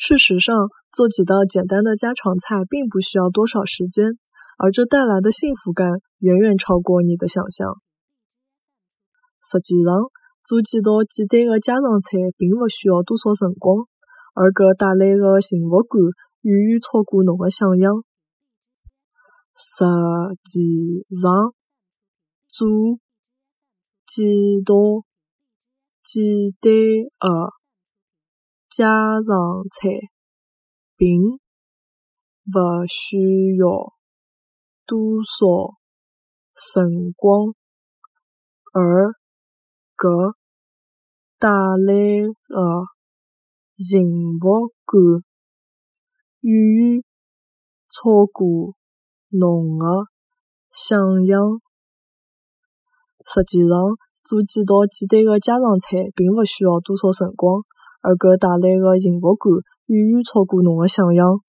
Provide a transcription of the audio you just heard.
事实上，做几道简单的家常菜并不需要多少时间，而这带来的幸福感远远超过你的想象。实际上，做几道简单的家常菜并不需要多少辰光，而搿带来的幸福感远远超过侬的想象。实际上，做几道简单的。家常菜并勿需要多少辰光，而搿带来的幸福感远远超过侬的想象。实际上，做几道简单的家常菜并勿需要多少辰光。而搿带来的幸福感远远超过侬的想象。